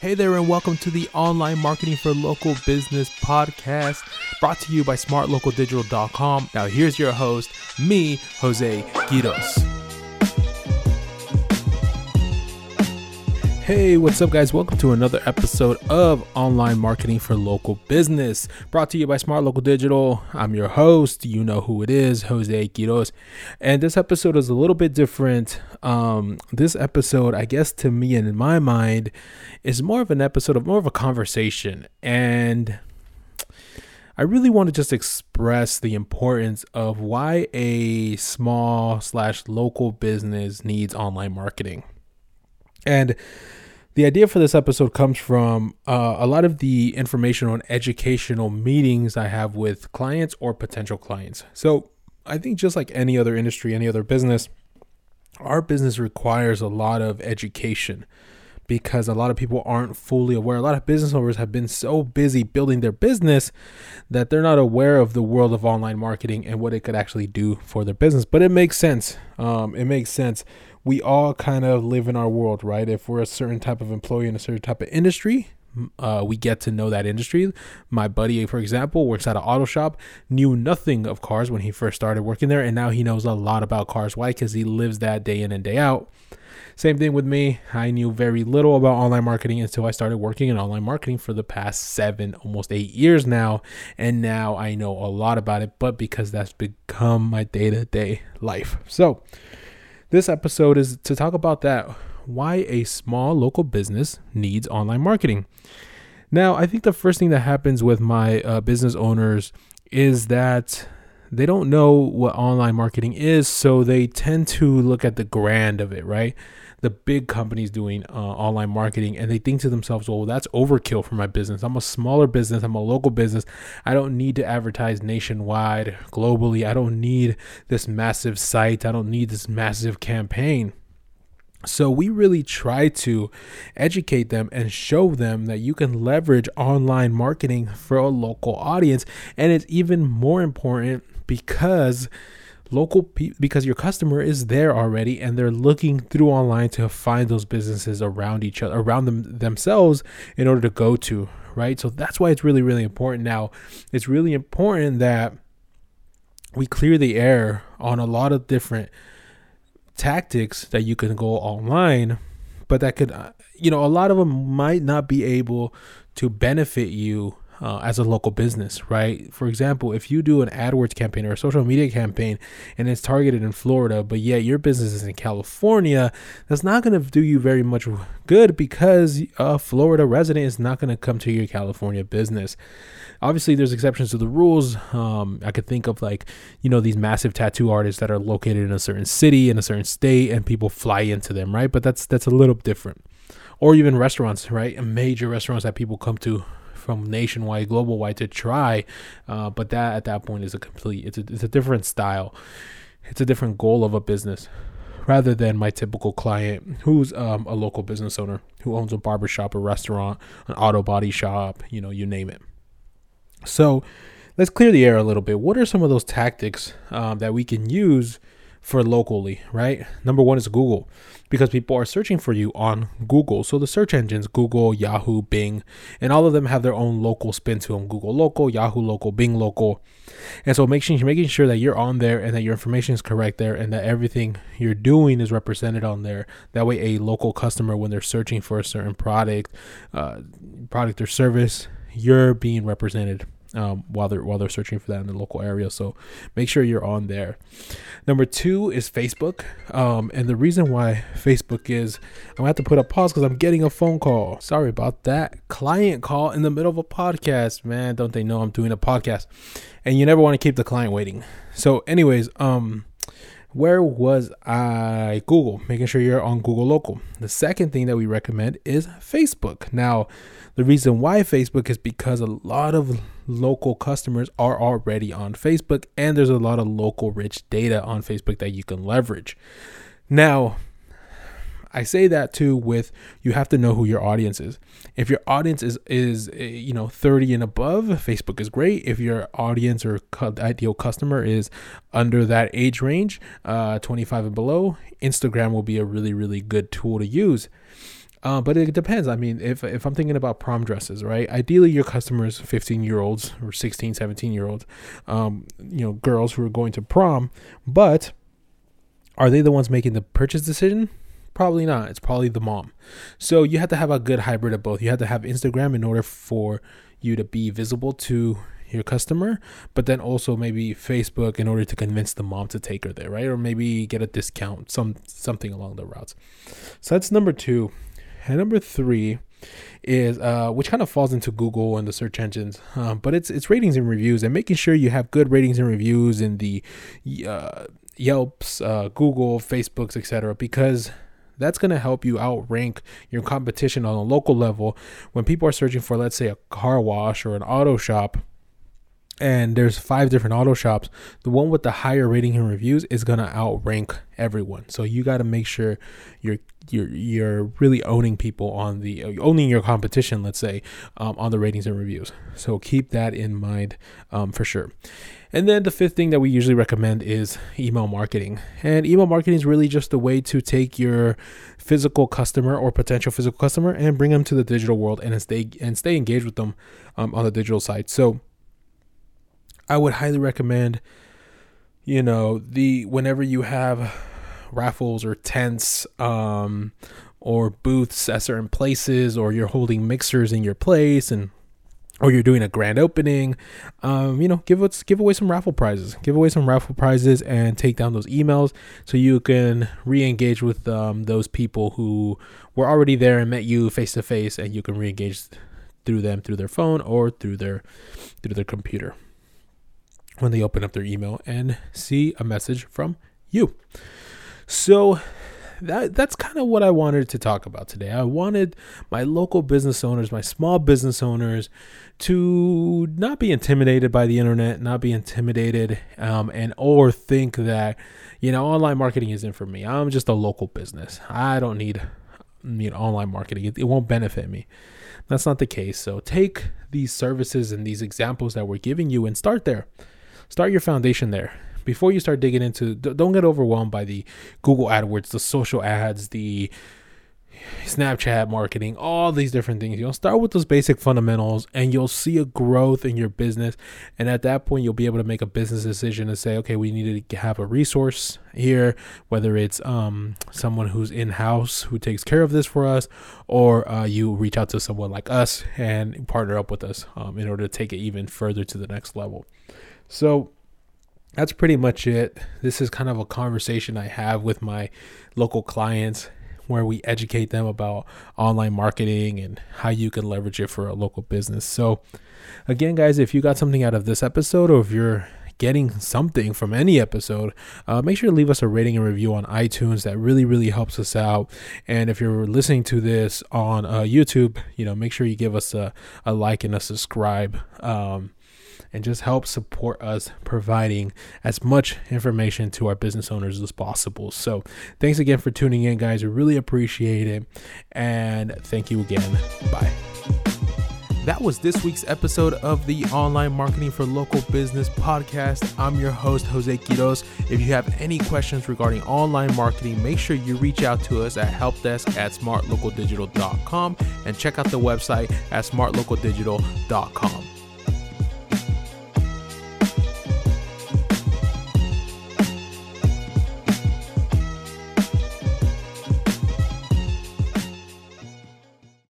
Hey there, and welcome to the Online Marketing for Local Business podcast brought to you by smartlocaldigital.com. Now, here's your host, me, Jose Quiroz. Hey, what's up, guys? Welcome to another episode of Online Marketing for Local Business, brought to you by Smart Local Digital. I'm your host. You know who it is, Jose Quiroz. And this episode is a little bit different. Um, this episode, I guess, to me and in my mind, is more of an episode of more of a conversation. And I really want to just express the importance of why a small slash local business needs online marketing. And the idea for this episode comes from uh, a lot of the information on educational meetings I have with clients or potential clients. So I think just like any other industry, any other business, our business requires a lot of education because a lot of people aren't fully aware. A lot of business owners have been so busy building their business that they're not aware of the world of online marketing and what it could actually do for their business. But it makes sense. Um, it makes sense we all kind of live in our world, right? If we're a certain type of employee in a certain type of industry, uh, we get to know that industry. My buddy, for example, works at an auto shop, knew nothing of cars when he first started working there, and now he knows a lot about cars. Why? Because he lives that day in and day out. Same thing with me. I knew very little about online marketing until I started working in online marketing for the past seven, almost eight years now. And now I know a lot about it, but because that's become my day to day life. So, this episode is to talk about that why a small local business needs online marketing. Now, I think the first thing that happens with my uh, business owners is that they don't know what online marketing is, so they tend to look at the grand of it, right? The big companies doing uh, online marketing and they think to themselves, well, that's overkill for my business. I'm a smaller business, I'm a local business. I don't need to advertise nationwide, globally. I don't need this massive site, I don't need this massive campaign. So, we really try to educate them and show them that you can leverage online marketing for a local audience. And it's even more important because local pe- because your customer is there already and they're looking through online to find those businesses around each other around them themselves in order to go to right? So that's why it's really really important. Now it's really important that we clear the air on a lot of different tactics that you can go online but that could uh, you know a lot of them might not be able to benefit you uh, as a local business, right? For example, if you do an AdWords campaign or a social media campaign and it's targeted in Florida, but yet your business is in California, that's not going to do you very much good because a Florida resident is not going to come to your California business. Obviously, there's exceptions to the rules. Um, I could think of like, you know, these massive tattoo artists that are located in a certain city in a certain state, and people fly into them, right? But that's that's a little different. Or even restaurants, right? Major restaurants that people come to from nationwide, global wide to try. Uh, but that at that point is a complete. It's a it's a different style. It's a different goal of a business rather than my typical client who's um, a local business owner who owns a barbershop, a restaurant, an auto body shop, you know, you name it. So let's clear the air a little bit. What are some of those tactics um, that we can use for locally, right? Number one is Google because people are searching for you on Google. So the search engines, Google, Yahoo, Bing, and all of them have their own local spin to them. Google local, Yahoo local, Bing local. And so making making sure that you're on there and that your information is correct there and that everything you're doing is represented on there. That way a local customer when they're searching for a certain product, uh, product or service, you're being represented um, while they're while they're searching for that in the local area. So make sure you're on there. Number two is Facebook, um, and the reason why Facebook is I'm gonna have to put a pause because I'm getting a phone call. Sorry about that. Client call in the middle of a podcast. Man, don't they know I'm doing a podcast? And you never want to keep the client waiting. So, anyways, um where was I? Google, making sure you're on Google Local. The second thing that we recommend is Facebook. Now, the reason why Facebook is because a lot of local customers are already on Facebook, and there's a lot of local rich data on Facebook that you can leverage. Now, I say that too with you have to know who your audience is. If your audience is is eh, you know 30 and above, Facebook is great. If your audience or ideal customer is under that age range, uh, 25 and below, Instagram will be a really really good tool to use. Uh, but it depends. I mean, if if I'm thinking about prom dresses, right? Ideally, your customers, 15 year olds or 16, 17 year olds, um, you know, girls who are going to prom. But are they the ones making the purchase decision? Probably not. It's probably the mom. So you have to have a good hybrid of both. You have to have Instagram in order for you to be visible to your customer, but then also maybe Facebook in order to convince the mom to take her there, right? Or maybe get a discount, some something along the routes. So that's number two. And number three is uh, which kind of falls into Google and the search engines, um, but it's it's ratings and reviews and making sure you have good ratings and reviews in the uh, Yelps, uh, Google, Facebooks, etc. Because that's going to help you outrank your competition on a local level. When people are searching for, let's say, a car wash or an auto shop and there's five different auto shops the one with the higher rating and reviews is going to outrank everyone. So you got to make sure you're you're you're really owning people on the owning your competition let's say um, on the ratings and reviews. So keep that in mind um, for sure. And then the fifth thing that we usually recommend is email marketing. And email marketing is really just a way to take your physical customer or potential physical customer and bring them to the digital world and stay and stay engaged with them um, on the digital side. So I would highly recommend, you know, the whenever you have raffles or tents, um, or booths at certain places, or you're holding mixers in your place and or you're doing a grand opening, um, you know, give us give away some raffle prizes, give away some raffle prizes, and take down those emails so you can re-engage with um, those people who were already there and met you face to face, and you can re-engage through them through their phone or through their through their computer when they open up their email and see a message from you. So that that's kind of what I wanted to talk about today. I wanted my local business owners, my small business owners, to not be intimidated by the internet, not be intimidated, um, and or think that you know online marketing isn't for me. I'm just a local business. I don't need you know online marketing. It, it won't benefit me. That's not the case. So take these services and these examples that we're giving you and start there start your foundation there. Before you start digging into don't get overwhelmed by the google adwords the social ads the snapchat marketing all these different things. You'll start with those basic fundamentals and you'll see a growth in your business. And at that point you'll be able to make a business decision and say okay we need to have a resource here whether it's um, someone who's in-house who takes care of this for us or uh, you reach out to someone like us and partner up with us um, in order to take it even further to the next level so that's pretty much it. This is kind of a conversation I have with my local clients where we educate them about online marketing and how you can leverage it for a local business. So, again, guys, if you got something out of this episode or if you're getting something from any episode, uh, make sure to leave us a rating and review on iTunes. That really, really helps us out. And if you're listening to this on uh, YouTube, you know, make sure you give us a, a like and a subscribe. Um, and just help support us providing as much information to our business owners as possible. So, thanks again for tuning in, guys. We really appreciate it. And thank you again. Bye. That was this week's episode of the Online Marketing for Local Business podcast. I'm your host, Jose Quiroz. If you have any questions regarding online marketing, make sure you reach out to us at helpdesk at smartlocaldigital.com and check out the website at smartlocaldigital.com.